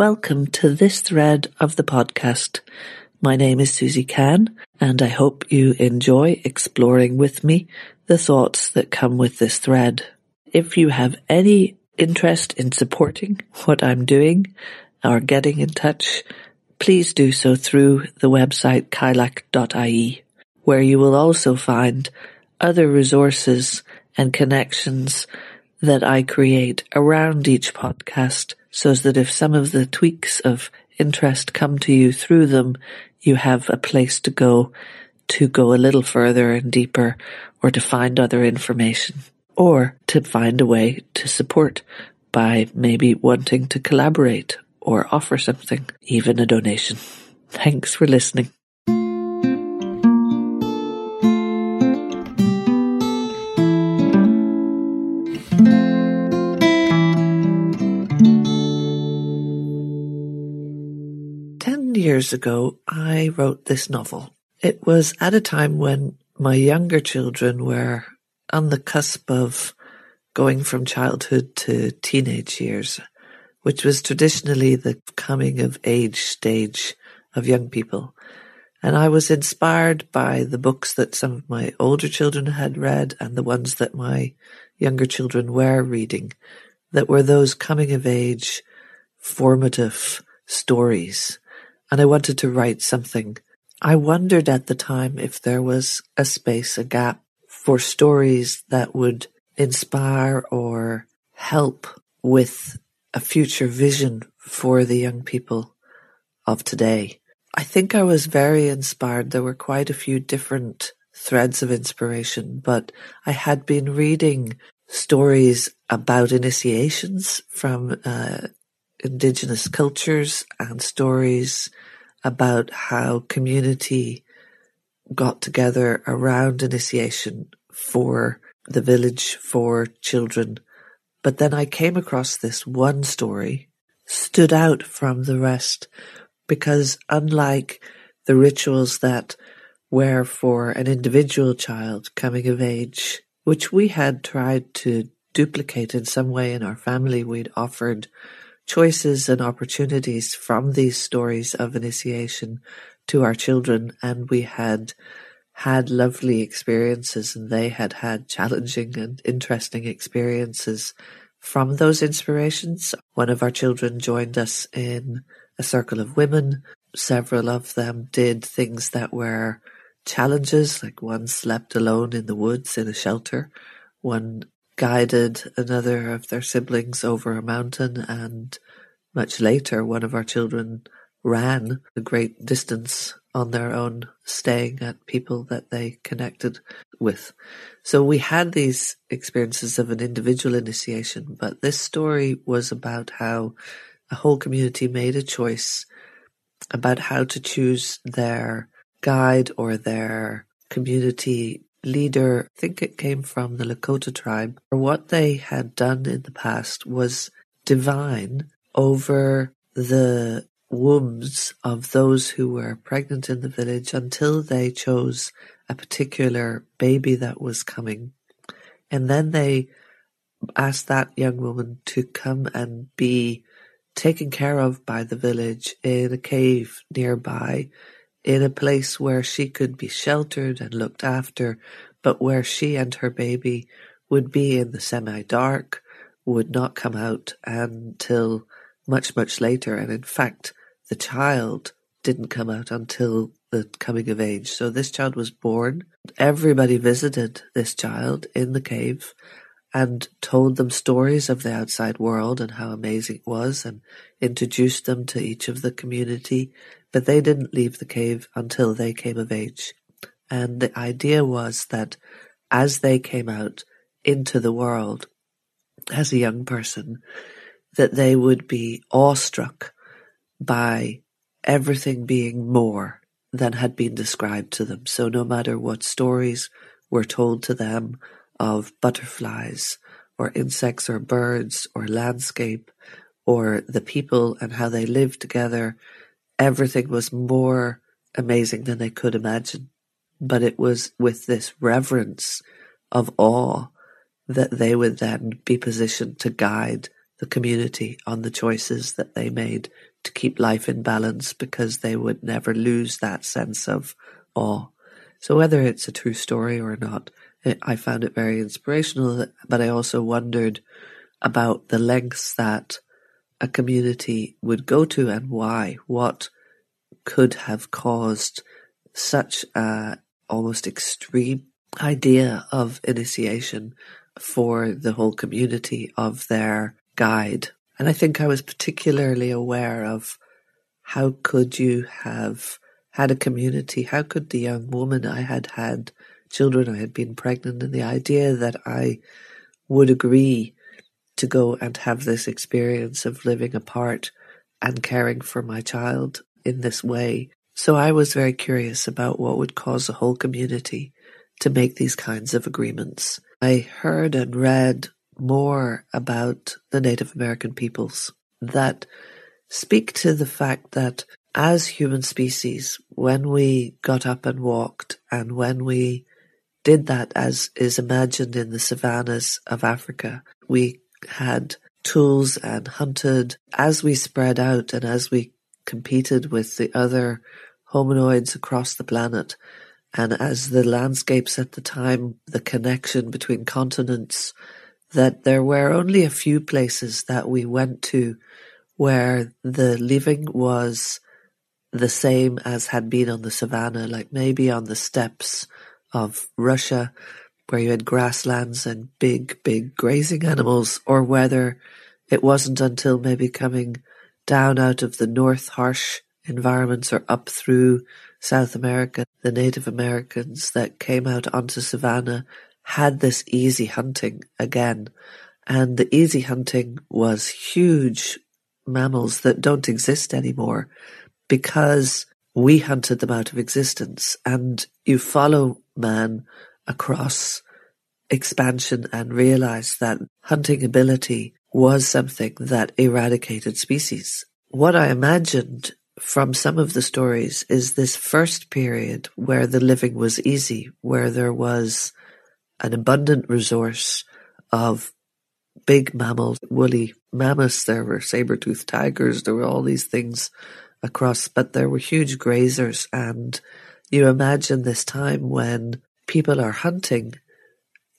Welcome to this thread of the podcast. My name is Susie Can, and I hope you enjoy exploring with me the thoughts that come with this thread. If you have any interest in supporting what I'm doing or getting in touch, please do so through the website kylak.ie, where you will also find other resources and connections that I create around each podcast so that if some of the tweaks of interest come to you through them, you have a place to go to go a little further and deeper or to find other information or to find a way to support by maybe wanting to collaborate or offer something, even a donation. Thanks for listening. Years ago, I wrote this novel. It was at a time when my younger children were on the cusp of going from childhood to teenage years which was traditionally the coming of age stage of young people. And I was inspired by the books that some of my older children had read and the ones that my younger children were reading that were those coming of age formative stories. And I wanted to write something. I wondered at the time if there was a space, a gap for stories that would inspire or help with a future vision for the young people of today. I think I was very inspired. There were quite a few different threads of inspiration, but I had been reading stories about initiations from uh, indigenous cultures and stories about how community got together around initiation for the village for children. But then I came across this one story, stood out from the rest, because unlike the rituals that were for an individual child coming of age, which we had tried to duplicate in some way in our family, we'd offered choices and opportunities from these stories of initiation to our children, and we had had lovely experiences and they had had challenging and interesting experiences from those inspirations. One of our children joined us in a circle of women. Several of them did things that were challenges, like one slept alone in the woods in a shelter. One guided another of their siblings over a mountain and much later one of our children ran a great distance on their own, staying at people that they connected with. So we had these experiences of an individual initiation, but this story was about how a whole community made a choice about how to choose their guide or their community leader. I think it came from the Lakota tribe. What they had done in the past was divine over the wombs of those who were pregnant in the village until they chose a particular baby that was coming. And then they asked that young woman to come and be taken care of by the village in a cave nearby, in a place where she could be sheltered and looked after, but where she and her baby would be in the semi dark, would not come out until much, much later. And in fact, the child didn't come out until the coming of age. So this child was born. Everybody visited this child in the cave and told them stories of the outside world and how amazing it was and introduced them to each of the community. But they didn't leave the cave until they came of age. And the idea was that as they came out into the world as a young person, that they would be awestruck by everything being more than had been described to them. So no matter what stories were told to them of butterflies or insects or birds or landscape or the people and how they lived together, everything was more amazing than they could imagine. But it was with this reverence of awe that they would then be positioned to guide the community on the choices that they made to keep life in balance because they would never lose that sense of awe. So whether it's a true story or not, I found it very inspirational, but I also wondered about the lengths that a community would go to and why. What could have caused such a almost extreme idea of initiation for the whole community of their guide. And I think I was particularly aware of how could you have had a community? How could the young woman I had had children, I had been pregnant, and the idea that I would agree to go and have this experience of living apart and caring for my child in this way. So I was very curious about what would cause a whole community to make these kinds of agreements. I heard and read more about the Native American peoples that speak to the fact that as human species, when we got up and walked and when we did that as is imagined in the savannas of Africa, we had tools and hunted as we spread out and as we competed with the other hominoids across the planet. And as the landscapes at the time, the connection between continents, that there were only a few places that we went to where the living was the same as had been on the savannah, like maybe on the steppes of Russia, where you had grasslands and big, big grazing animals, or whether it wasn't until maybe coming down out of the north harsh environments or up through South America, the Native Americans that came out onto savannah had this easy hunting again. And the easy hunting was huge mammals that don't exist anymore because we hunted them out of existence. And you follow man across expansion and realized that hunting ability was something that eradicated species. What I imagined from some of the stories is this first period where the living was easy, where there was an abundant resource of big mammals, woolly mammoths, there were saber-toothed tigers, there were all these things across, but there were huge grazers and you imagine this time when people are hunting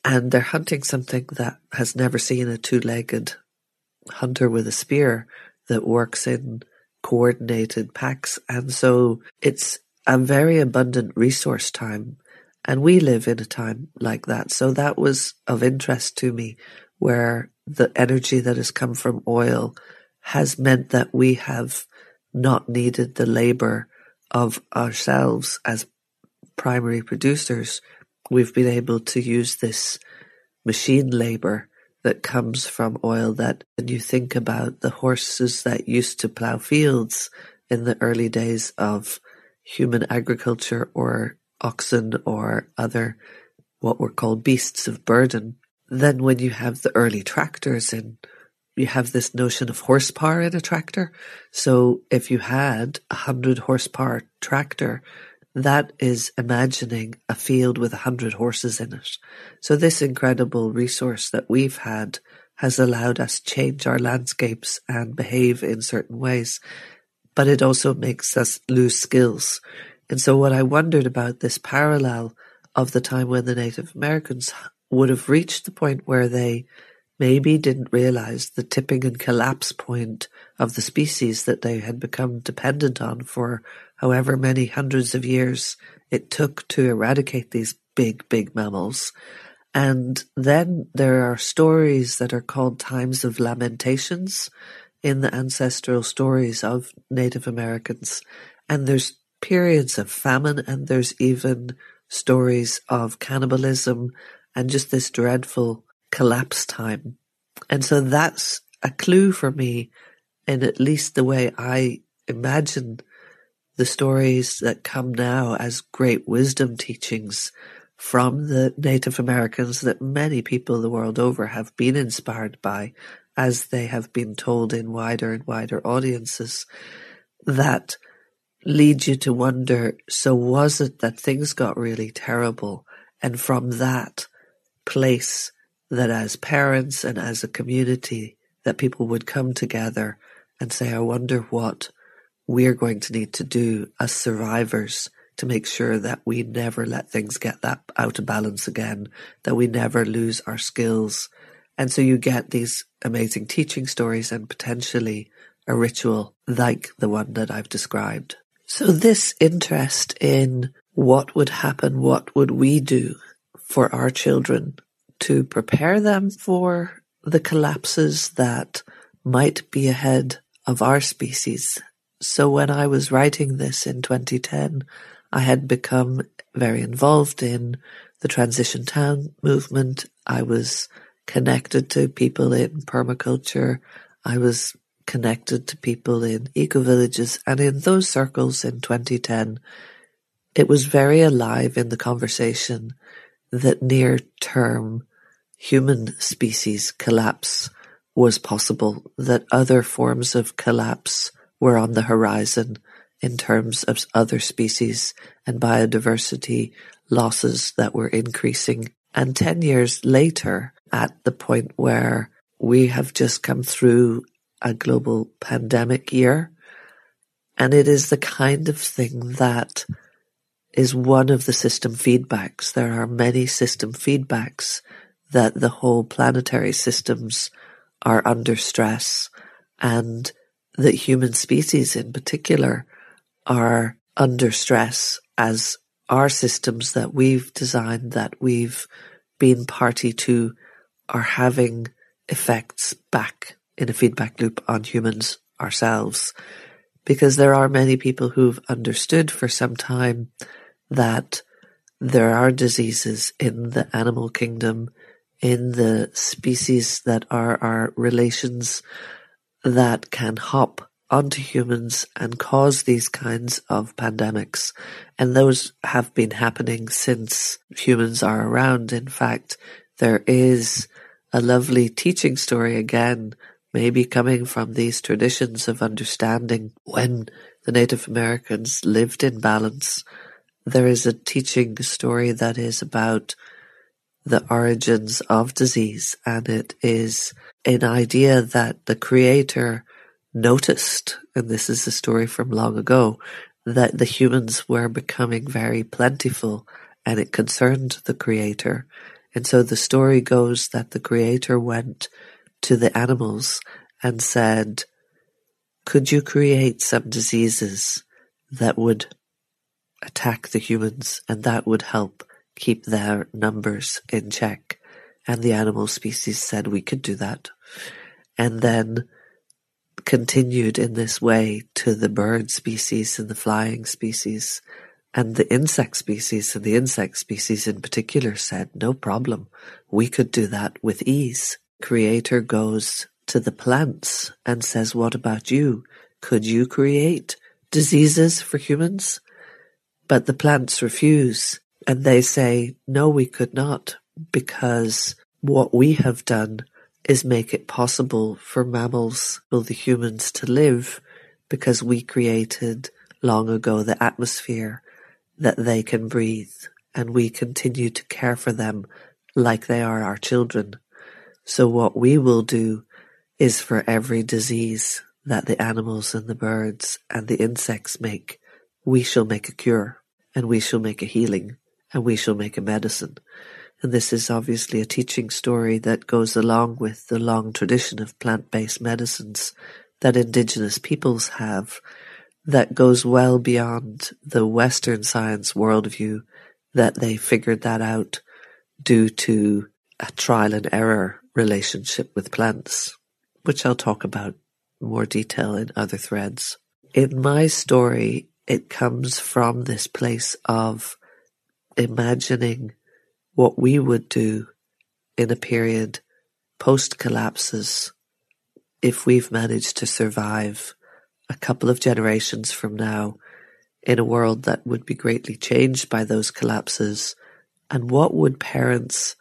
and they're hunting something that has never seen a two-legged hunter with a spear that works in coordinated packs. And so it's a very abundant resource time. And we live in a time like that. So that was of interest to me where the energy that has come from oil has meant that we have not needed the labor of ourselves as primary producers. We've been able to use this machine labor that comes from oil that when you think about the horses that used to plow fields in the early days of human agriculture or oxen or other what were called beasts of burden. Then when you have the early tractors and you have this notion of horsepower in a tractor. So if you had a hundred horsepower tractor, that is imagining a field with a hundred horses in it. So this incredible resource that we've had has allowed us change our landscapes and behave in certain ways, but it also makes us lose skills. And so what I wondered about this parallel of the time when the Native Americans would have reached the point where they maybe didn't realize the tipping and collapse point of the species that they had become dependent on for however many hundreds of years it took to eradicate these big, big mammals. And then there are stories that are called times of lamentations in the ancestral stories of Native Americans. And there's periods of famine and there's even stories of cannibalism and just this dreadful collapse time. And so that's a clue for me in at least the way I imagine the stories that come now as great wisdom teachings from the Native Americans that many people the world over have been inspired by as they have been told in wider and wider audiences that lead you to wonder, so was it that things got really terrible? And from that place, that as parents and as a community that people would come together and say, I wonder what we're going to need to do as survivors to make sure that we never let things get that out of balance again, that we never lose our skills. And so you get these amazing teaching stories and potentially a ritual like the one that I've described. So this interest in what would happen, what would we do for our children to prepare them for the collapses that might be ahead of our species. So when I was writing this in 2010, I had become very involved in the transition town movement. I was connected to people in permaculture. I was connected to people in eco villages and in those circles in 2010, it was very alive in the conversation that near term human species collapse was possible, that other forms of collapse were on the horizon in terms of other species and biodiversity losses that were increasing. And 10 years later, at the point where we have just come through a global pandemic year, and it is the kind of thing that is one of the system feedbacks. There are many system feedbacks that the whole planetary systems are under stress and that human species in particular are under stress as our systems that we've designed, that we've been party to, are having effects back in a feedback loop on humans ourselves. Because there are many people who've understood for some time that there are diseases in the animal kingdom, in the species that are our relations that can hop onto humans and cause these kinds of pandemics. And those have been happening since humans are around. In fact, there is a lovely teaching story again, maybe coming from these traditions of understanding when the Native Americans lived in balance. There is a teaching story that is about the origins of disease and it is an idea that the creator noticed, and this is a story from long ago, that the humans were becoming very plentiful and it concerned the creator. And so the story goes that the creator went to the animals and said, could you create some diseases that would attack the humans and that would help keep their numbers in check? And the animal species said we could do that. And then continued in this way to the bird species and the flying species and the insect species and the insect species in particular said, no problem. We could do that with ease. Creator goes to the plants and says, what about you? Could you create diseases for humans? But the plants refuse and they say, no, we could not because what we have done is make it possible for mammals, well, the humans to live because we created long ago the atmosphere that they can breathe and we continue to care for them like they are our children. So what we will do is for every disease that the animals and the birds and the insects make, we shall make a cure and we shall make a healing and we shall make a medicine. And this is obviously a teaching story that goes along with the long tradition of plant-based medicines that indigenous peoples have that goes well beyond the Western science worldview that they figured that out due to a trial and error relationship with plants, which I'll talk about more detail in other threads. In my story, it comes from this place of imagining what we would do in a period post collapses if we've managed to survive a couple of generations from now in a world that would be greatly changed by those collapses and what would parents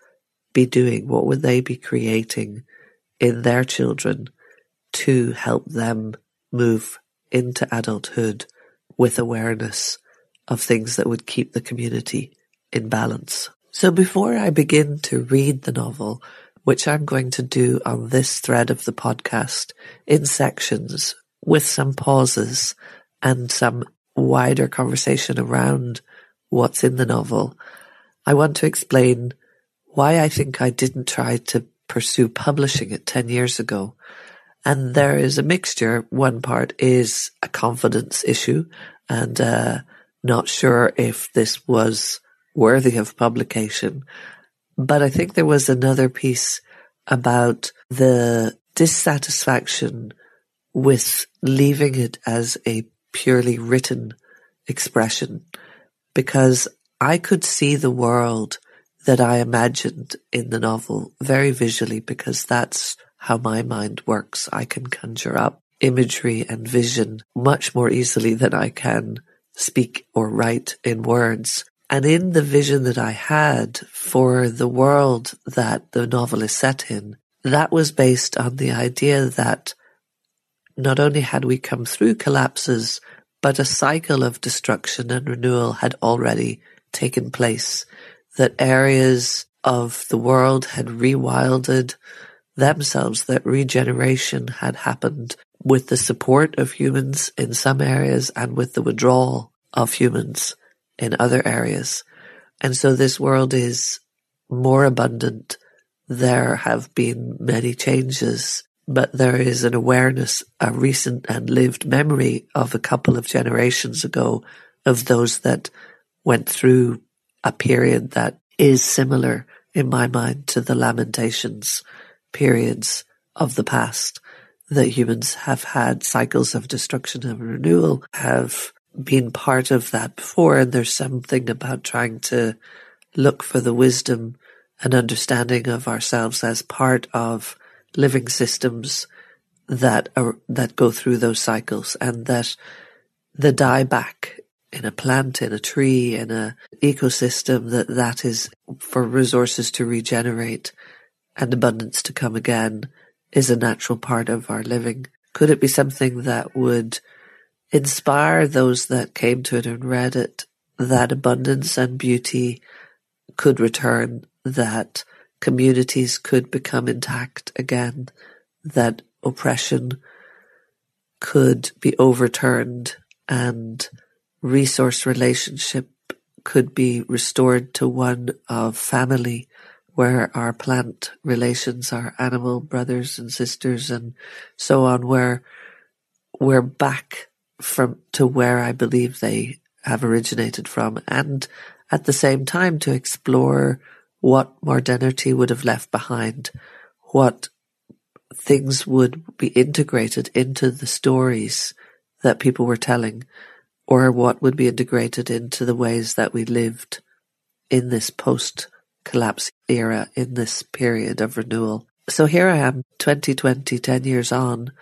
be doing? What would they be creating in their children to help them move into adulthood with awareness of things that would keep the community in balance? So before I begin to read the novel, which I'm going to do on this thread of the podcast in sections with some pauses and some wider conversation around what's in the novel, I want to explain why I think I didn't try to pursue publishing it 10 years ago. And there is a mixture. One part is a confidence issue and uh, not sure if this was worthy of publication. But I think there was another piece about the dissatisfaction with leaving it as a purely written expression because I could see the world that I imagined in the novel very visually because that's how my mind works. I can conjure up imagery and vision much more easily than I can speak or write in words. And in the vision that I had for the world that the novel is set in, that was based on the idea that not only had we come through collapses, but a cycle of destruction and renewal had already taken place, that areas of the world had rewilded themselves, that regeneration had happened with the support of humans in some areas and with the withdrawal of humans in other areas. And so this world is more abundant. There have been many changes, but there is an awareness, a recent and lived memory of a couple of generations ago of those that went through a period that is similar in my mind to the lamentations periods of the past that humans have had cycles of destruction and renewal have been part of that before. And there's something about trying to look for the wisdom and understanding of ourselves as part of living systems that are, that go through those cycles and that the dieback in a plant, in a tree, in a ecosystem, that that is for resources to regenerate and abundance to come again is a natural part of our living. Could it be something that would inspire those that came to it and read it that abundance and beauty could return, that communities could become intact again, that oppression could be overturned and resource relationship could be restored to one of family where our plant relations, our animal brothers and sisters and so on, where we're back from to where I believe they have originated from and at the same time to explore what modernity would have left behind, what things would be integrated into the stories that people were telling or what would be integrated into the ways that we lived in this post collapse era, in this period of renewal. So here I am, 2020, 10 years on,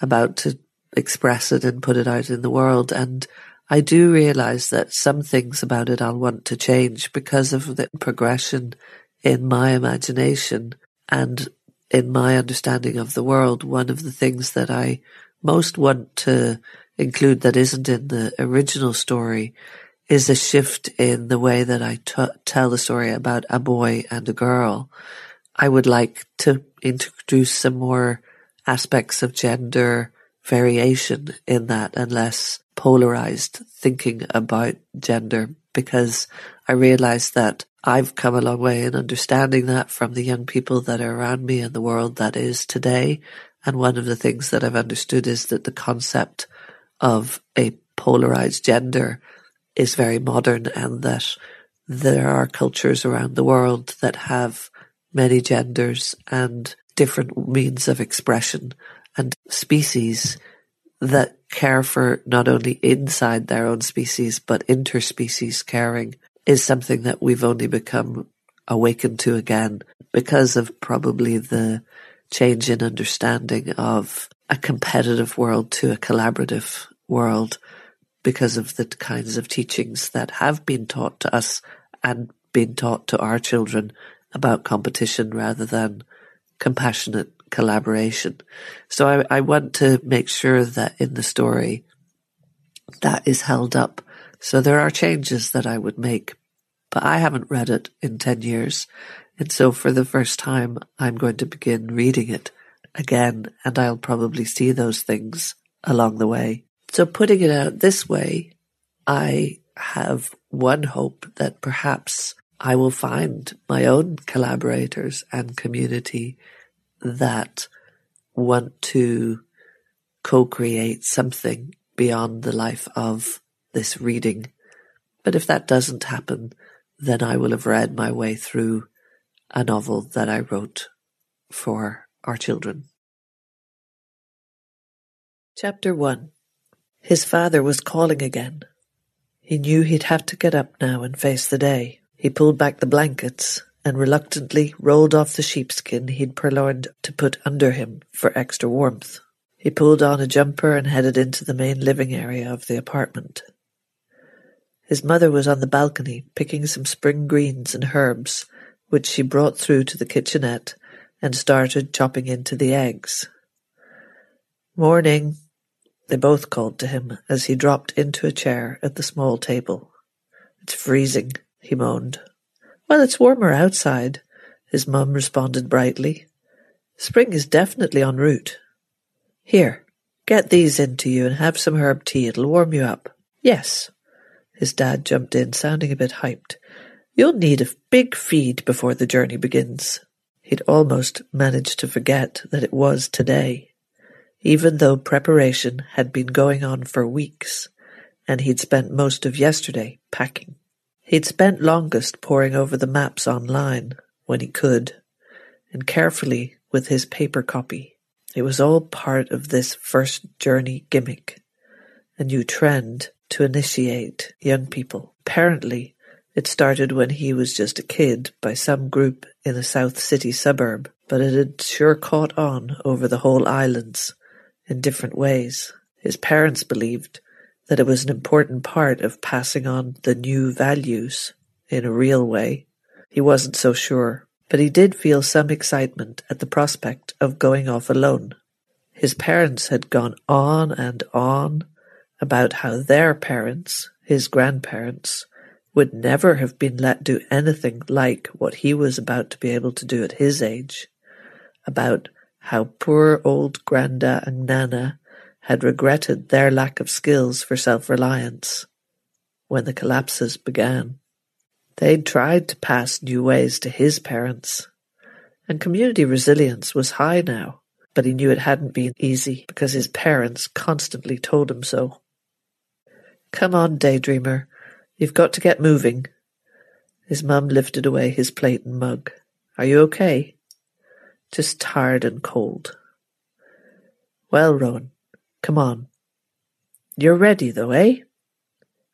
about to express it and put it out in the world. And I do realize that some things about it I'll want to change because of the progression in my imagination and in my understanding of the world. One of the things that I most want to include that isn't in the original story is a shift in the way that I t- tell the story about a boy and a girl. I would like to introduce some more aspects of gender variation in that and less polarized thinking about gender because I realize that I've come a long way in understanding that from the young people that are around me in the world that is today. And one of the things that I've understood is that the concept of a polarized gender is very modern and that there are cultures around the world that have many genders and different means of expression and species that care for not only inside their own species but interspecies caring is something that we've only become awakened to again because of probably the change in understanding of a competitive world to a collaborative world because of the kinds of teachings that have been taught to us and been taught to our children about competition rather than compassionate collaboration. So I, I want to make sure that in the story that is held up. So there are changes that I would make, but I haven't read it in 10 years. And so for the first time, I'm going to begin reading it again and I'll probably see those things along the way So putting it out this way, I have one hope that perhaps I will find my own collaborators and community that want to co-create something beyond the life of this reading. But if that doesn't happen, then I will have read my way through a novel that I wrote for our children. Chapter 1 His father was calling again. He knew he'd have to get up now and face the day. He pulled back the blankets and reluctantly rolled off the sheepskin he'd purloined to put under him for extra warmth. He pulled on a jumper and headed into the main living area of the apartment. His mother was on the balcony picking some spring greens and herbs, which she brought through to the kitchenette and started chopping into the eggs. Morning, they both called to him as he dropped into a chair at the small table. It's freezing, he moaned. Well, it's warmer outside, his mum responded brightly. Spring is definitely en route. Here, get these into you and have some herb tea. It'll warm you up. Yes. His dad jumped in, sounding a bit hyped. You'll need a big feed before the journey begins. He'd almost managed to forget that it was today, even though preparation had been going on for weeks, and he'd spent most of yesterday packing. He'd spent longest poring over the maps online, when he could, and carefully with his paper copy. It was all part of this first journey gimmick, a new trend to initiate young people. Apparently, it started when he was just a kid by some group in a South City suburb, but it had sure caught on over the whole islands in different ways. His parents believed that it was an important part of passing on the new values in a real way. He wasn't so sure, but he did feel some excitement at the prospect of going off alone. His parents had gone on and on about how their parents, his grandparents, would never have been let do anything like what he was about to be able to do at his age, about how poor old Granda and Nana had regretted their lack of skills for self-reliance when the collapses began. They'd tried to pass new ways to his parents, and community resilience was high now, but he knew it hadn't been easy because his parents constantly told him so. Come on, daydreamer, you've got to get moving. His mum lifted away his plate and mug. Are you okay? Just tired and cold. Well, Rowan, Come on. You're ready, though, eh?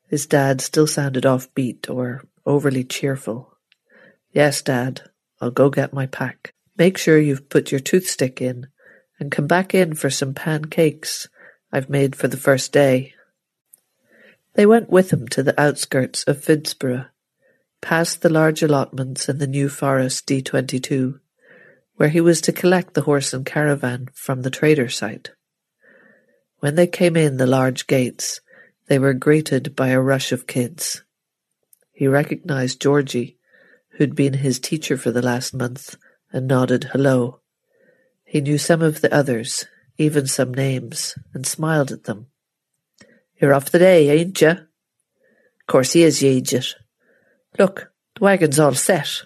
His dad still sounded offbeat or overly cheerful. Yes, Dad. I'll go get my pack. Make sure you've put your toothstick in and come back in for some pancakes I've made for the first day. They went with him to the outskirts of Fidsborough, past the large allotments and the New Forest D22, where he was to collect the horse and caravan from the trader site. When they came in the large gates, they were greeted by a rush of kids. He recognized Georgie, who'd been his teacher for the last month, and nodded hello. He knew some of the others, even some names, and smiled at them. You're off the day, ain't you? Course he is, ye idiot. Look, the wagon's all set.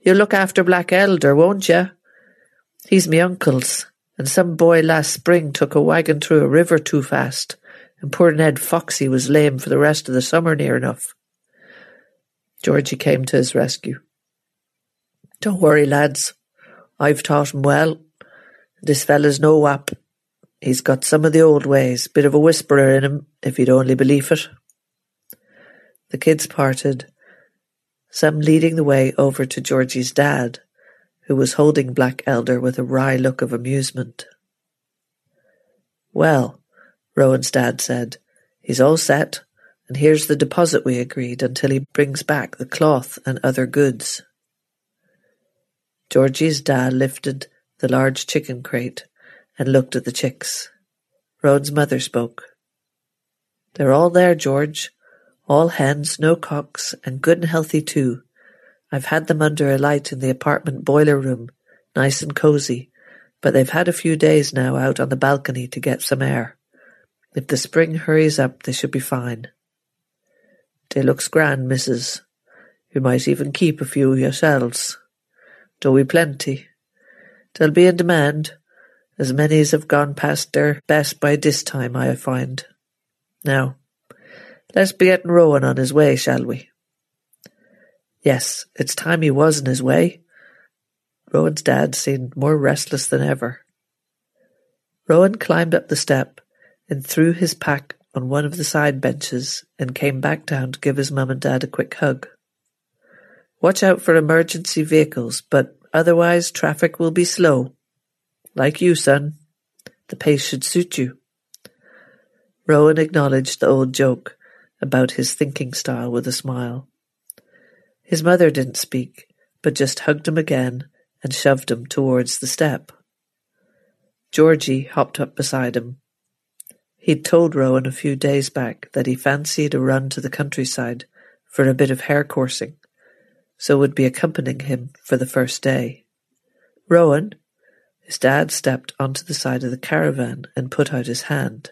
You'll look after Black Elder, won't you? He's me uncle's, and some boy last spring took a wagon through a river too fast, and poor Ned Foxy was lame for the rest of the summer near enough. Georgie came to his rescue. Don't worry, lads. I've taught him well. This fella's no wap. He's got some of the old ways, bit of a whisperer in him, if you'd only believe it. The kids parted, some leading the way over to Georgie's dad, who was holding Black Elder with a wry look of amusement. Well, Rowan's dad said, he's all set, and here's the deposit we agreed until he brings back the cloth and other goods. Georgie's dad lifted the large chicken crate and looked at the chicks. Rowan's mother spoke. They're all there, George. All hens, no cocks, and good and healthy too. I've had them under a light in the apartment boiler room, nice and cosy, but they've had a few days now out on the balcony to get some air. If the spring hurries up, they should be fine. They looks grand, missus. You might even keep a few yourselves. Though we plenty. They'll be in demand, as many as have gone past their best by this time, I find. Now, let's be getting Rowan on his way, shall we? Yes, it's time he was in his way. Rowan's dad seemed more restless than ever. Rowan climbed up the step and threw his pack on one of the side benches and came back down to give his mum and dad a quick hug. Watch out for emergency vehicles, but otherwise traffic will be slow. Like you, son. The pace should suit you. Rowan acknowledged the old joke about his thinking style with a smile. His mother didn't speak, but just hugged him again and shoved him towards the step. Georgie hopped up beside him. He'd told Rowan a few days back that he fancied a run to the countryside for a bit of hare coursing, so would be accompanying him for the first day. Rowan, his dad stepped onto the side of the caravan and put out his hand.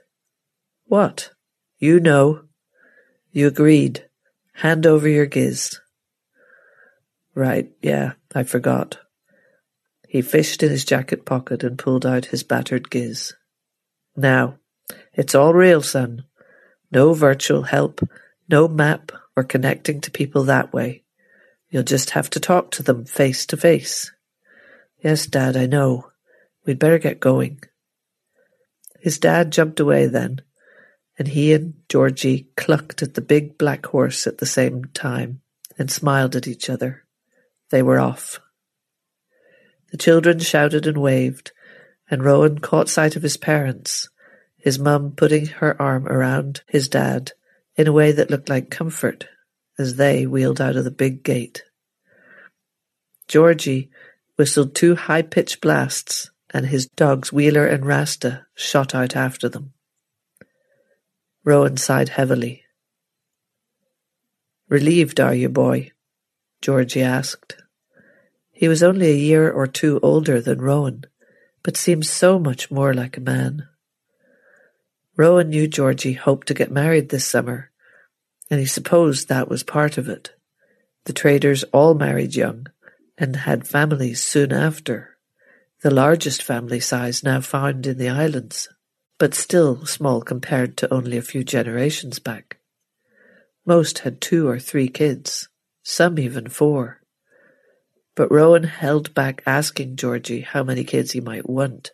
What? You know. You agreed. Hand over your giz. Right, yeah, I forgot. He fished in his jacket pocket and pulled out his battered giz. Now, it's all real, son. No virtual help, no map or connecting to people that way. You'll just have to talk to them face to face. Yes, Dad, I know. We'd better get going. His dad jumped away then, and he and Georgie clucked at the big black horse at the same time and smiled at each other. They were off. The children shouted and waved, and Rowan caught sight of his parents, his mum putting her arm around his dad in a way that looked like comfort as they wheeled out of the big gate. Georgie whistled two high-pitched blasts, and his dogs Wheeler and Rasta shot out after them. Rowan sighed heavily. Relieved, are you, boy? Georgie asked. He was only a year or two older than Rowan, but seemed so much more like a man. Rowan knew Georgie hoped to get married this summer, and he supposed that was part of it. The traders all married young and had families soon after, the largest family size now found in the islands, but still small compared to only a few generations back. Most had two or three kids, some even four. But Rowan held back asking Georgie how many kids he might want.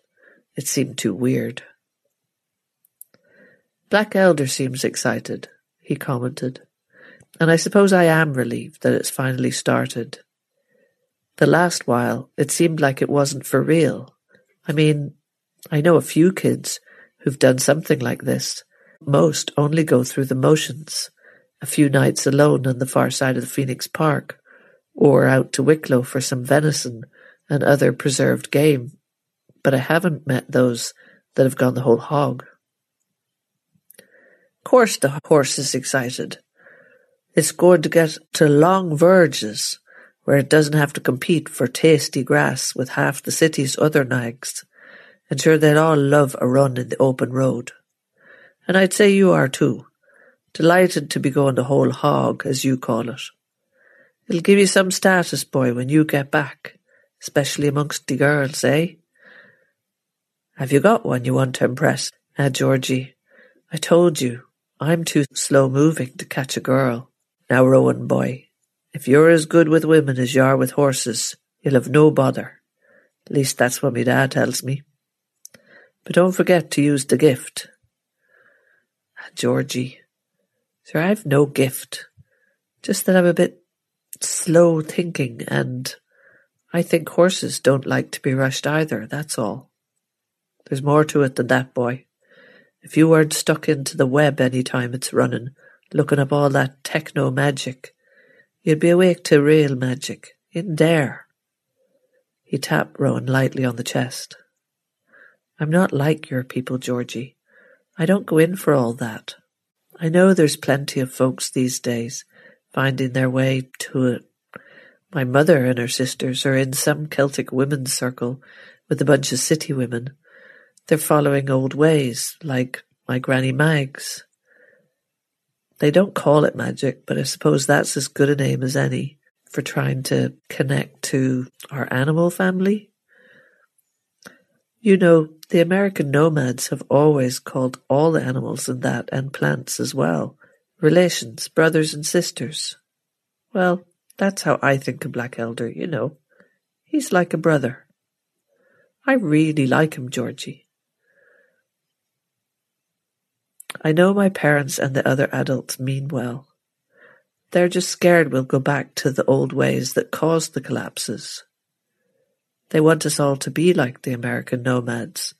It seemed too weird. Black Elder seems excited, he commented, and I suppose I am relieved that it's finally started. The last while, it seemed like it wasn't for real. I mean, I know a few kids who've done something like this. Most only go through the motions. A few nights alone on the far side of the Phoenix Park, or out to Wicklow for some venison and other preserved game, but I haven't met those that have gone the whole hog. Course the horse is excited. It's going to get to long verges where it doesn't have to compete for tasty grass with half the city's other nags, and sure they'd all love a run in the open road. And I'd say you are too. Delighted to be going the whole hog, as you call it. It'll give you some status, boy, when you get back, especially amongst the girls, eh? Have you got one you want to impress? Ah, Georgie, I told you, I'm too slow moving to catch a girl. Now, Rowan, boy, if you're as good with women as you are with horses, you'll have no bother. At least that's what my dad tells me. But don't forget to use the gift. Ah, Georgie, sir, I've no gift. Just that I'm a bit slow thinking and I think horses don't like to be rushed either, that's all. There's more to it than that, boy. If you weren't stuck into the web any time it's running, looking up all that techno magic, you'd be awake to real magic, in there. He tapped Rowan lightly on the chest. I'm not like your people, Georgie. I don't go in for all that. I know there's plenty of folks these days finding their way to it. My mother and her sisters are in some Celtic women's circle with a bunch of city women. They're following old ways, like my Granny Mags. They don't call it magic, but I suppose that's as good a name as any for trying to connect to our animal family. You know, the American nomads have always called all the animals and that and plants as well relations, brothers and sisters. Well, that's how I think of Black Elder, you know. He's like a brother. I really like him, Georgie. I know my parents and the other adults mean well. They're just scared we'll go back to the old ways that caused the collapses. They want us all to be like the American nomads,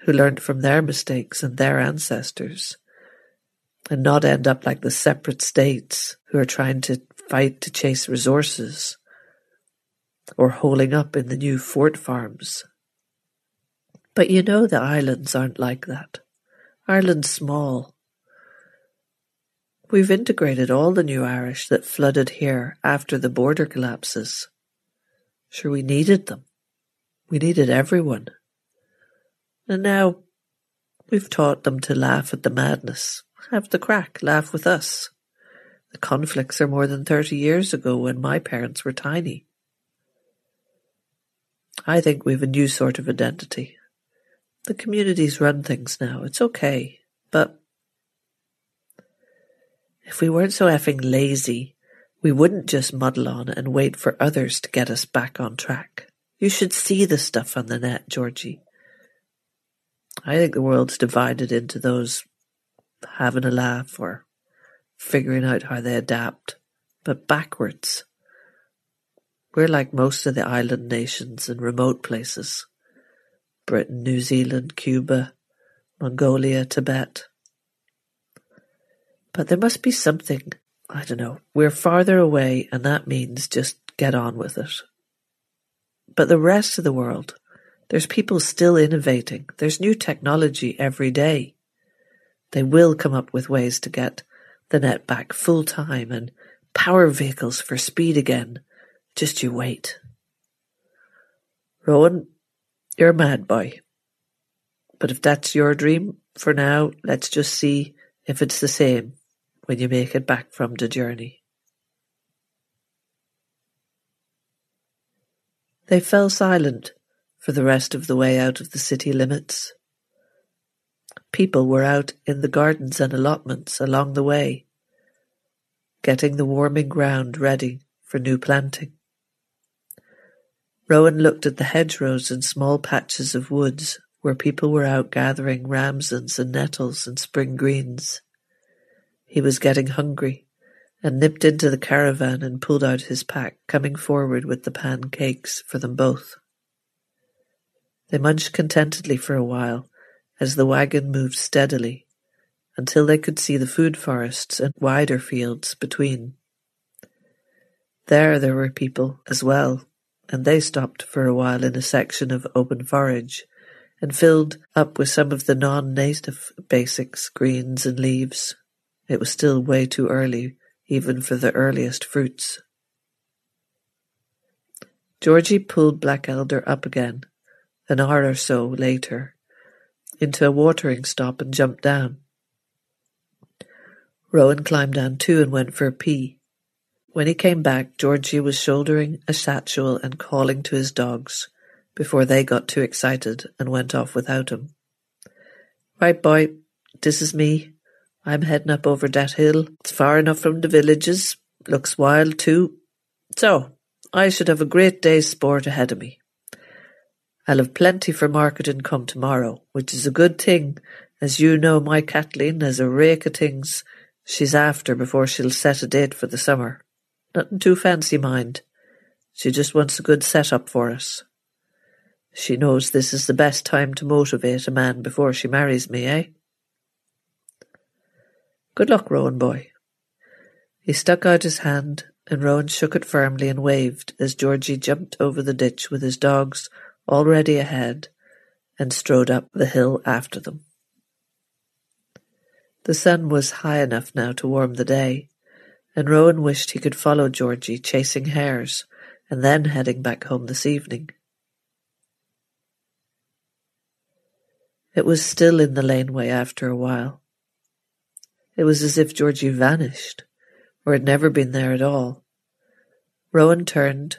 who learned from their mistakes and their ancestors, and not end up like the separate states who are trying to fight to chase resources, or holing up in the new fort farms. But you know the islands aren't like that. Ireland's small. We've integrated all the new Irish that flooded here after the border collapses. Sure, we needed them. We needed everyone. And now we've taught them to laugh at the madness. Have the crack, laugh with us. The conflicts are more than thirty years ago when my parents were tiny. I think we've a new sort of identity. The communities run things now. It's okay. But if we weren't so effing lazy, we wouldn't just muddle on and wait for others to get us back on track. You should see the stuff on the net, Georgie. I think the world's divided into those having a laugh or figuring out how they adapt, but backwards. We're like most of the island nations and remote places. Britain, New Zealand, Cuba, Mongolia, Tibet. But there must be something, I don't know, we're farther away and that means just get on with it. But the rest of the world, there's people still innovating. There's new technology every day. They will come up with ways to get the net back full time and power vehicles for speed again. Just you wait. Rowan, you're a mad boy. But if that's your dream, for now, let's just see if it's the same when you make it back from the journey. They fell silent for the rest of the way out of the city limits. People were out in the gardens and allotments along the way, getting the warming ground ready for new planting. Rowan looked at the hedgerows and small patches of woods where people were out gathering ramsons and nettles and spring greens. He was getting hungry and nipped into the caravan and pulled out his pack, coming forward with the pancakes for them both. They munched contentedly for a while as the wagon moved steadily until they could see the food forests and wider fields between. There there were people as well, and they stopped for a while in a section of open forage and filled up with some of the non-native basics, greens and leaves. It was still way too early even for the earliest fruits. Georgie pulled Black Elder up again, an hour or so later, into a watering stop and jumped down. Rowan climbed down too and went for a pee. When he came back, Georgie was shouldering a satchel and calling to his dogs before they got too excited and went off without him. Right, boy, this is me, I'm heading up over that hill. It's far enough from the villages. Looks wild too. So, I should have a great day's sport ahead of me. I'll have plenty for marketing come tomorrow, which is a good thing, as you know my Kathleen has a rake of things she's after before she'll set a date for the summer. Nothing too fancy, mind. She just wants a good set-up for us. She knows this is the best time to motivate a man before she marries me, eh? Good luck, Rowan boy. He stuck out his hand, and Rowan shook it firmly and waved as Georgie jumped over the ditch with his dogs already ahead and strode up the hill after them. The sun was high enough now to warm the day, and Rowan wished he could follow Georgie chasing hares and then heading back home this evening. It was still in the laneway after a while. It was as if Georgie vanished, or had never been there at all. Rowan turned,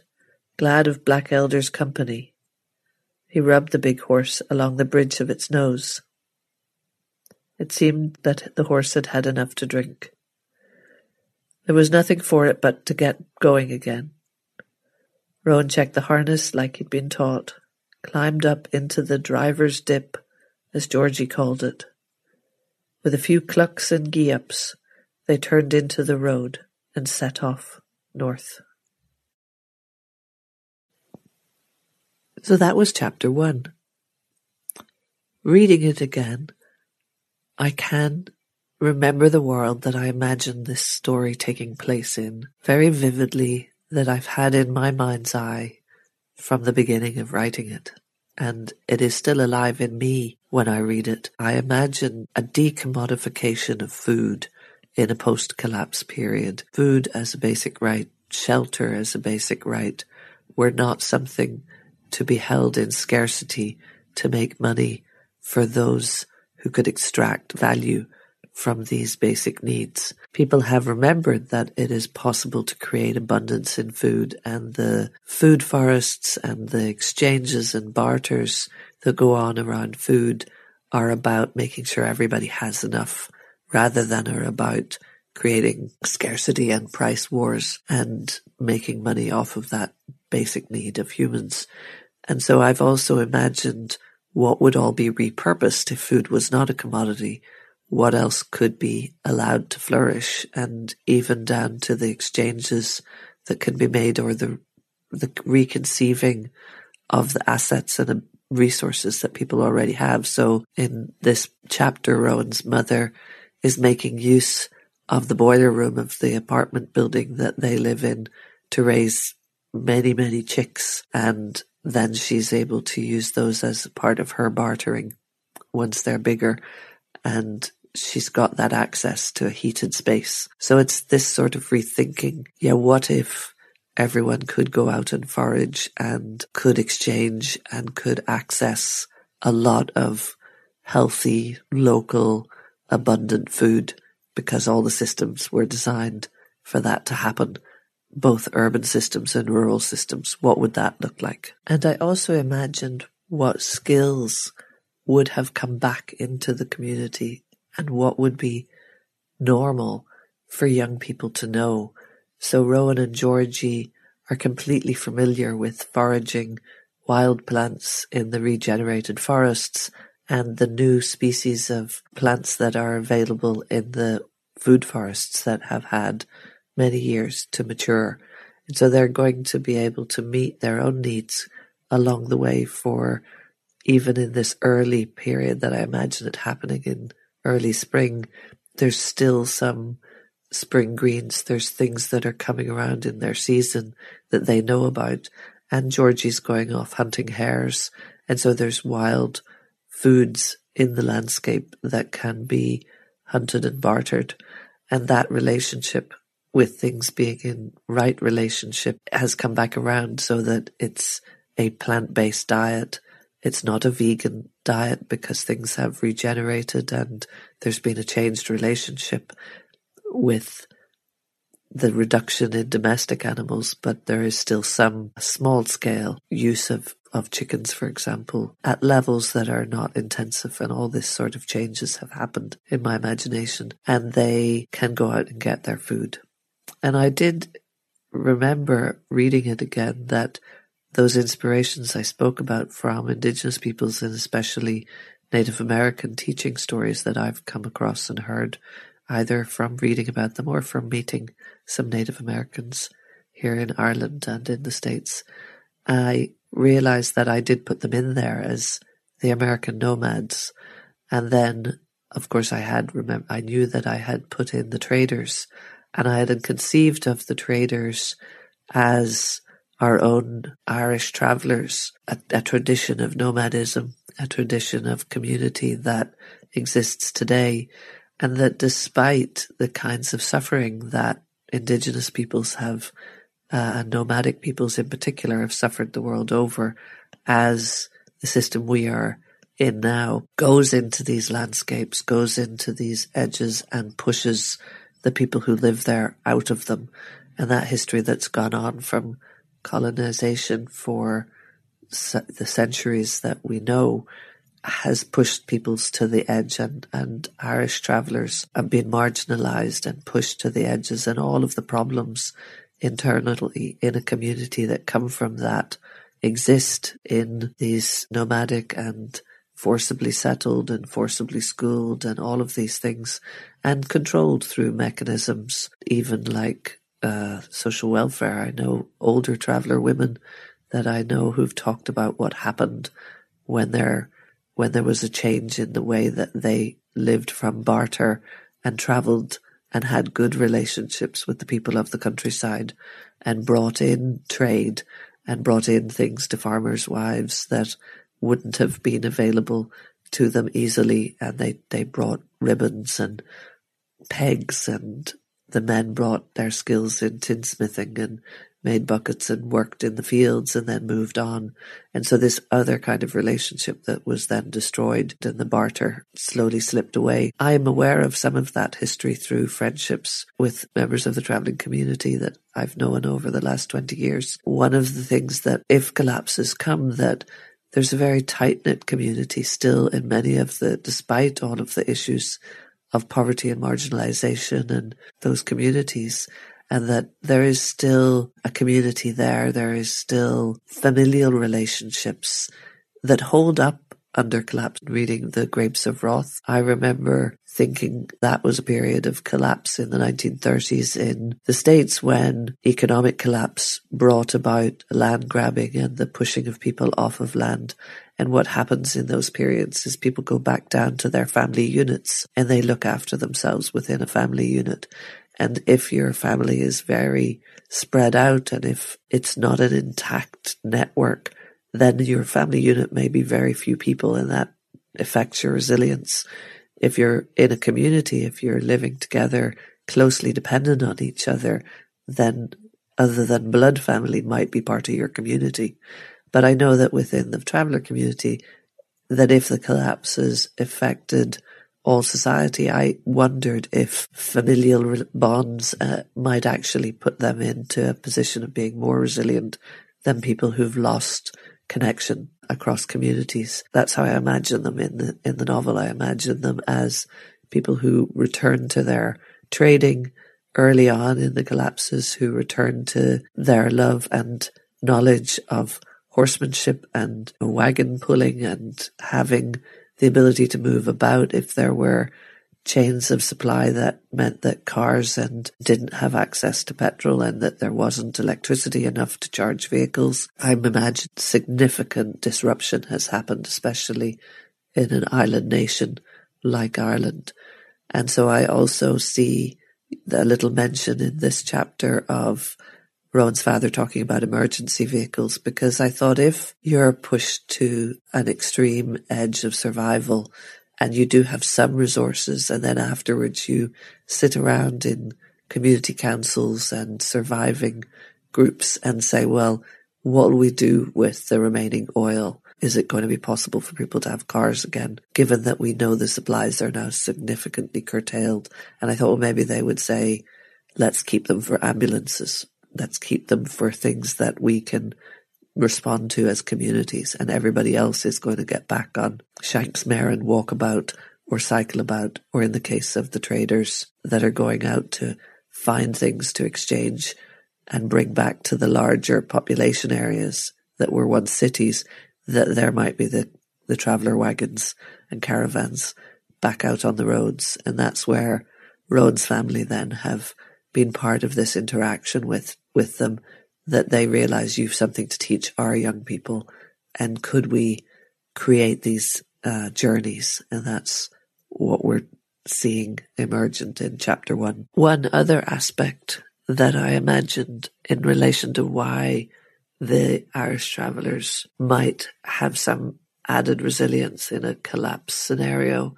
glad of Black Elder's company. He rubbed the big horse along the bridge of its nose. It seemed that the horse had had enough to drink. There was nothing for it but to get going again. Rowan checked the harness like he'd been taught, climbed up into the driver's dip, as Georgie called it. With a few clucks and gee-ups, they turned into the road and set off north. So that was chapter one. Reading it again, I can remember the world that I imagined this story taking place in very vividly that I've had in my mind's eye from the beginning of writing it. And it is still alive in me when I read it. I imagine a decommodification of food in a post-collapse period. Food as a basic right, shelter as a basic right, were not something to be held in scarcity to make money for those who could extract value from these basic needs. People have remembered that it is possible to create abundance in food and the food forests and the exchanges and barters that go on around food are about making sure everybody has enough rather than are about creating scarcity and price wars and making money off of that basic need of humans. And so I've also imagined what would all be repurposed if food was not a commodity? What else could be allowed to flourish? And even down to the exchanges that can be made or the, the reconceiving of the assets and the resources that people already have. So in this chapter, Rowan's mother is making use of the boiler room of the apartment building that they live in to raise many, many chicks and then she's able to use those as part of her bartering once they're bigger and she's got that access to a heated space. So it's this sort of rethinking. Yeah, what if everyone could go out and forage and could exchange and could access a lot of healthy, local, abundant food because all the systems were designed for that to happen both urban systems and rural systems. What would that look like? And I also imagined what skills would have come back into the community and what would be normal for young people to know. So Rowan and Georgie are completely familiar with foraging wild plants in the regenerated forests and the new species of plants that are available in the food forests that have had many years to mature. And so they're going to be able to meet their own needs along the way for even in this early period that I imagine it happening in early spring. There's still some spring greens. There's things that are coming around in their season that they know about. And Georgie's going off hunting hares. And so there's wild foods in the landscape that can be hunted and bartered. And that relationship with things being in right relationship has come back around so that it's a plant-based diet. It's not a vegan diet because things have regenerated and there's been a changed relationship with the reduction in domestic animals, but there is still some small scale use of, of chickens, for example, at levels that are not intensive and all this sort of changes have happened in my imagination and they can go out and get their food. And I did remember reading it again that those inspirations I spoke about from indigenous peoples and especially Native American teaching stories that I've come across and heard either from reading about them or from meeting some Native Americans here in Ireland and in the States. I realized that I did put them in there as the American nomads. And then, of course, I had remember, I knew that I had put in the traders and I had conceived of the traders as our own Irish travellers, a, a, tradition of nomadism, a tradition of community that exists today, and that despite the kinds of suffering that indigenous peoples have, uh, and nomadic peoples in particular have suffered the world over, as the system we are in now goes into these landscapes, goes into these edges and pushes the people who live there out of them. And that history that's gone on from colonization for the centuries that we know has pushed peoples to the edge and, and Irish travellers have been marginalised and pushed to the edges and all of the problems internally in a community that come from that exist in these nomadic and forcibly settled and forcibly schooled and all of these things and controlled through mechanisms even like uh, social welfare. I know older traveller women that I know who've talked about what happened when there when there was a change in the way that they lived from barter and travelled and had good relationships with the people of the countryside and brought in trade and brought in things to farmers' wives that wouldn't have been available to them easily and they, they brought ribbons and pegs and the men brought their skills in tinsmithing and made buckets and worked in the fields and then moved on. And so this other kind of relationship that was then destroyed and the barter slowly slipped away. I am aware of some of that history through friendships with members of the traveling community that I've known over the last 20 years. One of the things that if collapses come that there's a very tight knit community still in many of the, despite all of the issues of poverty and marginalization and those communities and that there is still a community there. There is still familial relationships that hold up under collapse. Reading The Grapes of Wrath, I remember thinking that was a period of collapse in the 1930s in the States when economic collapse brought about land grabbing and the pushing of people off of land. And what happens in those periods is people go back down to their family units and they look after themselves within a family unit. And if your family is very spread out and if it's not an intact network, then your family unit may be very few people and that affects your resilience. If you're in a community, if you're living together closely dependent on each other, then other than blood family might be part of your community. But I know that within the traveller community, that if the collapses affected all society, I wondered if familial bonds uh, might actually put them into a position of being more resilient than people who've lost connection across communities. That's how I imagine them in the in the novel. I imagine them as people who return to their trading early on in the collapses, who return to their love and knowledge of horsemanship and wagon pulling and having the ability to move about if there were chains of supply that meant that cars and didn't have access to petrol and that there wasn't electricity enough to charge vehicles. I'm imagining significant disruption has happened, especially in an island nation like Ireland. And so I also see a little mention in this chapter of Rowan's father talking about emergency vehicles because I thought if you're pushed to an extreme edge of survival and you do have some resources and then afterwards you sit around in community councils and surviving groups and say, well, what will we do with the remaining oil? Is it going to be possible for people to have cars again, given that we know the supplies are now significantly curtailed? And I thought, well, maybe they would say, let's keep them for ambulances let's keep them for things that we can respond to as communities. And everybody else is going to get back on Shanks Mare and walk about or cycle about or in the case of the traders that are going out to find things to exchange and bring back to the larger population areas that were once cities that there might be the, the traveller wagons and caravans back out on the roads. And that's where Rhodes family then have been part of this interaction with with them that they realize you've something to teach our young people. And could we create these uh, journeys? And that's what we're seeing emergent in chapter one. One other aspect that I imagined in relation to why the Irish travellers might have some added resilience in a collapse scenario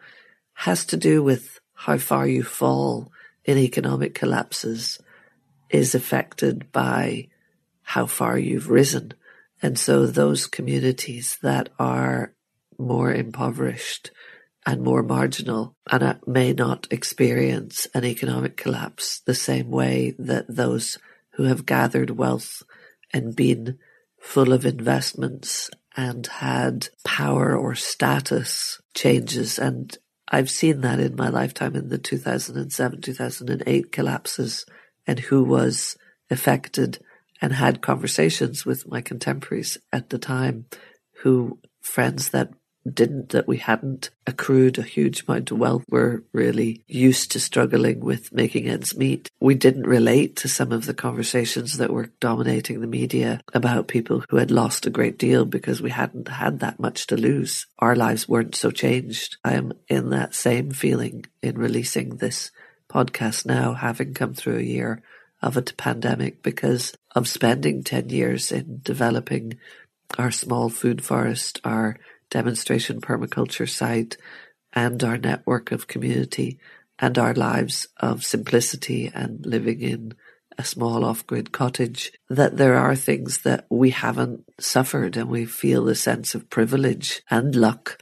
has to do with how far you fall in economic collapses is affected by how far you've risen. And so those communities that are more impoverished and more marginal and uh, may not experience an economic collapse the same way that those who have gathered wealth and been full of investments and had power or status changes. And I've seen that in my lifetime in the 2007 2008 collapses and who was affected and had conversations with my contemporaries at the time who friends that didn't that we hadn't accrued a huge amount of wealth were really used to struggling with making ends meet. We didn't relate to some of the conversations that were dominating the media about people who had lost a great deal because we hadn't had that much to lose. Our lives weren't so changed. I am in that same feeling in releasing this podcast now, having come through a year of a pandemic because of spending 10 years in developing our small food forest, our demonstration permaculture site, and our network of community and our lives of simplicity and living in a small off-grid cottage, that there are things that we haven't suffered and we feel the sense of privilege and luck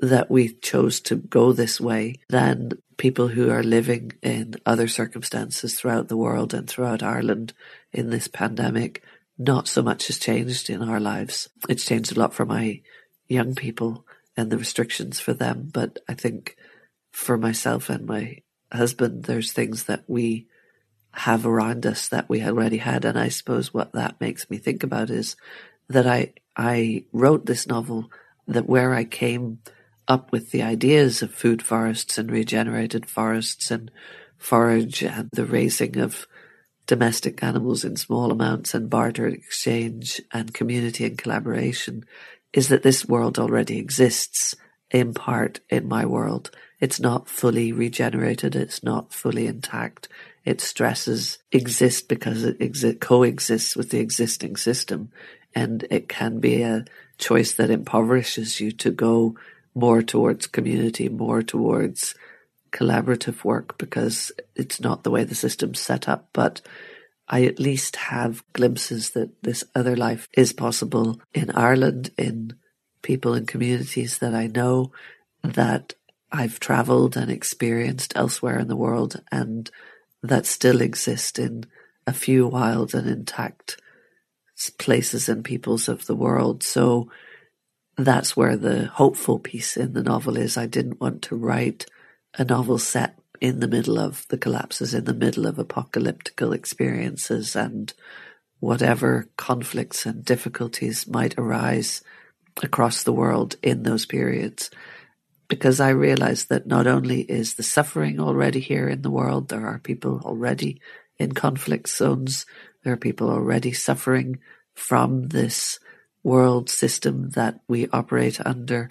that we chose to go this way than people who are living in other circumstances throughout the world and throughout Ireland in this pandemic. Not so much has changed in our lives. It's changed a lot for my young people and the restrictions for them. But I think for myself and my husband, there's things that we have around us that we already had. And I suppose what that makes me think about is that I, I wrote this novel that where I came up with the ideas of food forests and regenerated forests and forage and the raising of domestic animals in small amounts and barter exchange and community and collaboration is that this world already exists in part in my world. It's not fully regenerated. It's not fully intact. Its stresses exist because it exi- coexists with the existing system. And it can be a choice that impoverishes you to go more towards community, more towards collaborative work because it's not the way the system's set up. But I at least have glimpses that this other life is possible in Ireland, in people and communities that I know, that I've traveled and experienced elsewhere in the world, and that still exist in a few wild and intact places and peoples of the world. So that's where the hopeful piece in the novel is. I didn't want to write a novel set in the middle of the collapses, in the middle of apocalyptical experiences and whatever conflicts and difficulties might arise across the world in those periods. Because I realized that not only is the suffering already here in the world, there are people already in conflict zones, there are people already suffering from this world system that we operate under.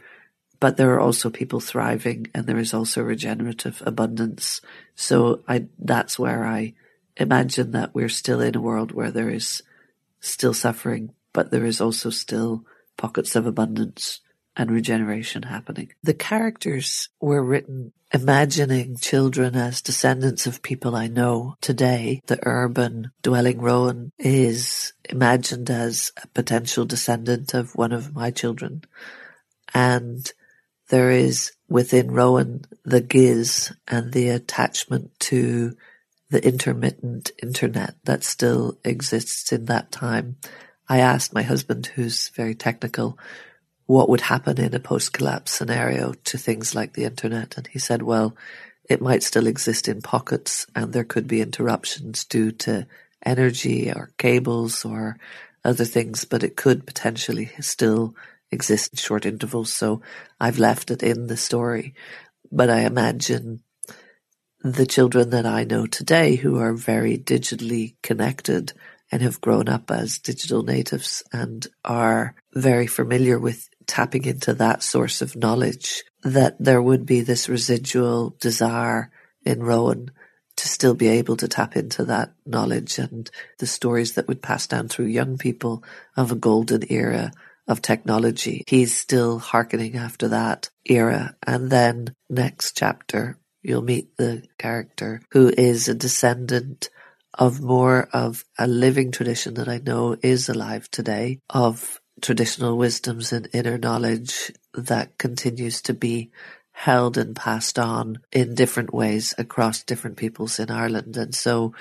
But there are also people thriving and there is also regenerative abundance. So I, that's where I imagine that we're still in a world where there is still suffering, but there is also still pockets of abundance and regeneration happening. The characters were written imagining children as descendants of people I know today. The urban dwelling Rowan is imagined as a potential descendant of one of my children. And there is within Rowan the giz and the attachment to the intermittent internet that still exists in that time. I asked my husband, who's very technical, what would happen in a post-collapse scenario to things like the internet. And he said, well, it might still exist in pockets and there could be interruptions due to energy or cables or other things, but it could potentially still exist in short intervals. So I've left it in the story. But I imagine the children that I know today who are very digitally connected and have grown up as digital natives and are very familiar with tapping into that source of knowledge, that there would be this residual desire in Rowan to still be able to tap into that knowledge and the stories that would pass down through young people of a golden era of technology. He's still hearkening after that era. And then next chapter, you'll meet the character who is a descendant of more of a living tradition that I know is alive today of traditional wisdoms and inner knowledge that continues to be held and passed on in different ways across different peoples in Ireland. And so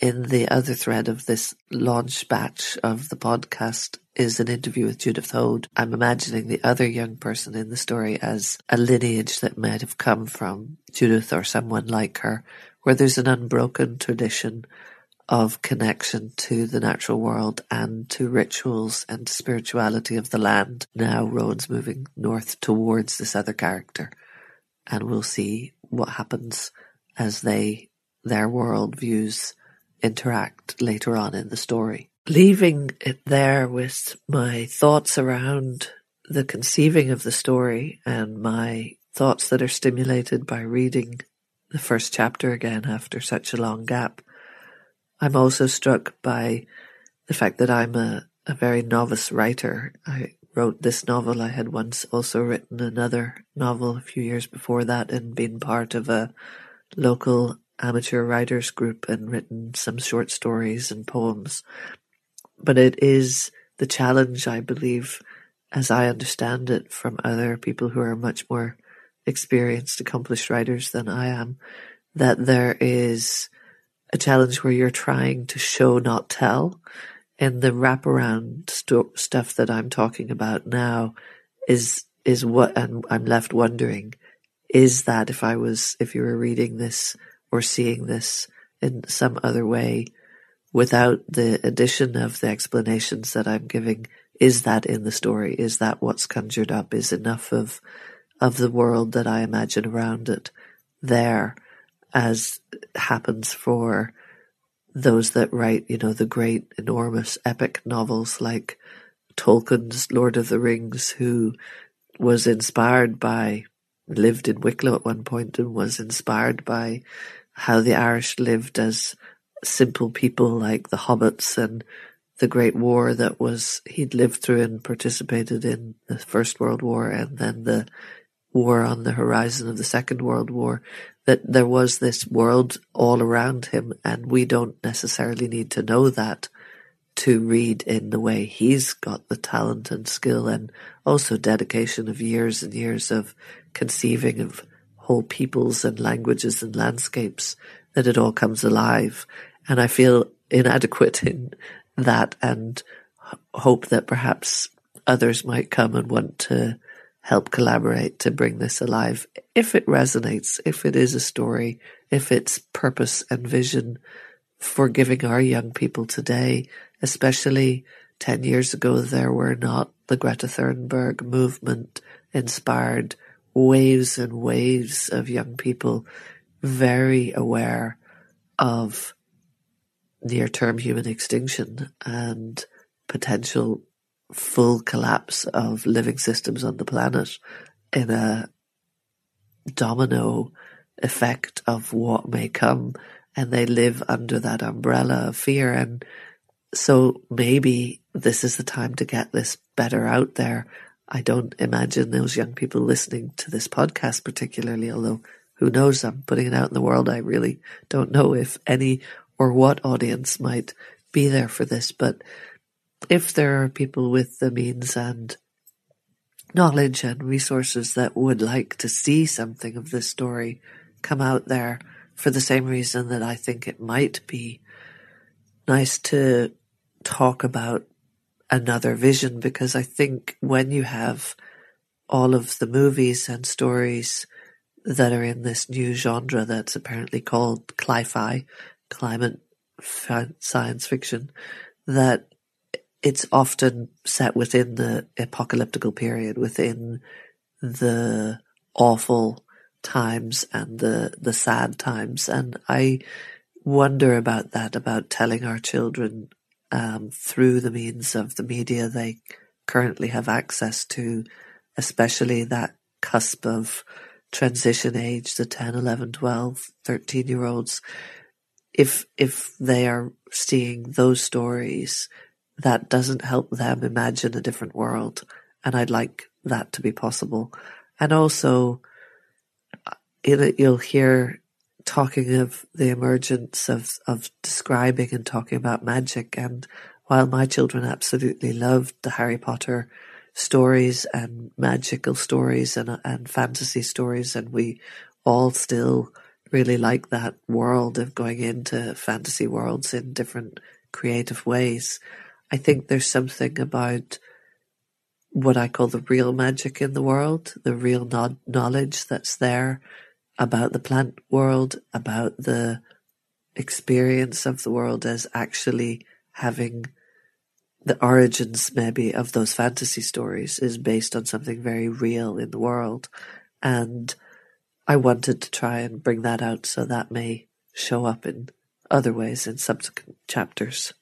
in the other thread of this launch batch of the podcast is an interview with Judith Hode. I'm imagining the other young person in the story as a lineage that might have come from Judith or someone like her, where there's an unbroken tradition of connection to the natural world and to rituals and spirituality of the land. Now Rowan's moving north towards this other character and we'll see what happens as they, their world views interact later on in the story. Leaving it there with my thoughts around the conceiving of the story and my thoughts that are stimulated by reading the first chapter again after such a long gap. I'm also struck by the fact that I'm a, a very novice writer. I wrote this novel. I had once also written another novel a few years before that and been part of a local amateur writers group and written some short stories and poems. But it is the challenge, I believe, as I understand it from other people who are much more experienced, accomplished writers than I am, that there is a challenge where you're trying to show, not tell. And the wraparound sto- stuff that I'm talking about now is, is what, and I'm left wondering, is that if I was, if you were reading this or seeing this in some other way without the addition of the explanations that I'm giving, is that in the story? Is that what's conjured up? Is enough of, of the world that I imagine around it there? As happens for those that write, you know, the great, enormous, epic novels like Tolkien's Lord of the Rings, who was inspired by, lived in Wicklow at one point and was inspired by how the Irish lived as simple people like the hobbits and the Great War that was, he'd lived through and participated in the First World War and then the war on the horizon of the Second World War that there was this world all around him and we don't necessarily need to know that to read in the way he's got the talent and skill and also dedication of years and years of conceiving of whole peoples and languages and landscapes that it all comes alive. And I feel inadequate in that and hope that perhaps others might come and want to help collaborate to bring this alive. If it resonates, if it is a story, if it's purpose and vision for giving our young people today, especially 10 years ago, there were not the Greta Thunberg movement inspired waves and waves of young people very aware of near term human extinction and potential full collapse of living systems on the planet in a domino effect of what may come and they live under that umbrella of fear and so maybe this is the time to get this better out there. I don't imagine those young people listening to this podcast particularly, although who knows, I'm putting it out in the world. I really don't know if any or what audience might be there for this, but if there are people with the means and knowledge and resources that would like to see something of this story come out there for the same reason that I think it might be nice to talk about another vision because I think when you have all of the movies and stories that are in this new genre that's apparently called cli-fi, climate science fiction, that it's often set within the apocalyptical period, within the awful times and the, the sad times. And I wonder about that, about telling our children, um, through the means of the media they currently have access to, especially that cusp of transition age, the 10, 11, 12, 13 year olds. If, if they are seeing those stories, that doesn't help them imagine a different world. And I'd like that to be possible. And also, in it, you'll hear talking of the emergence of, of describing and talking about magic. And while my children absolutely loved the Harry Potter stories and magical stories and and fantasy stories, and we all still really like that world of going into fantasy worlds in different creative ways. I think there's something about what I call the real magic in the world, the real no- knowledge that's there about the plant world, about the experience of the world as actually having the origins maybe of those fantasy stories is based on something very real in the world. And I wanted to try and bring that out so that may show up in other ways in subsequent chapters.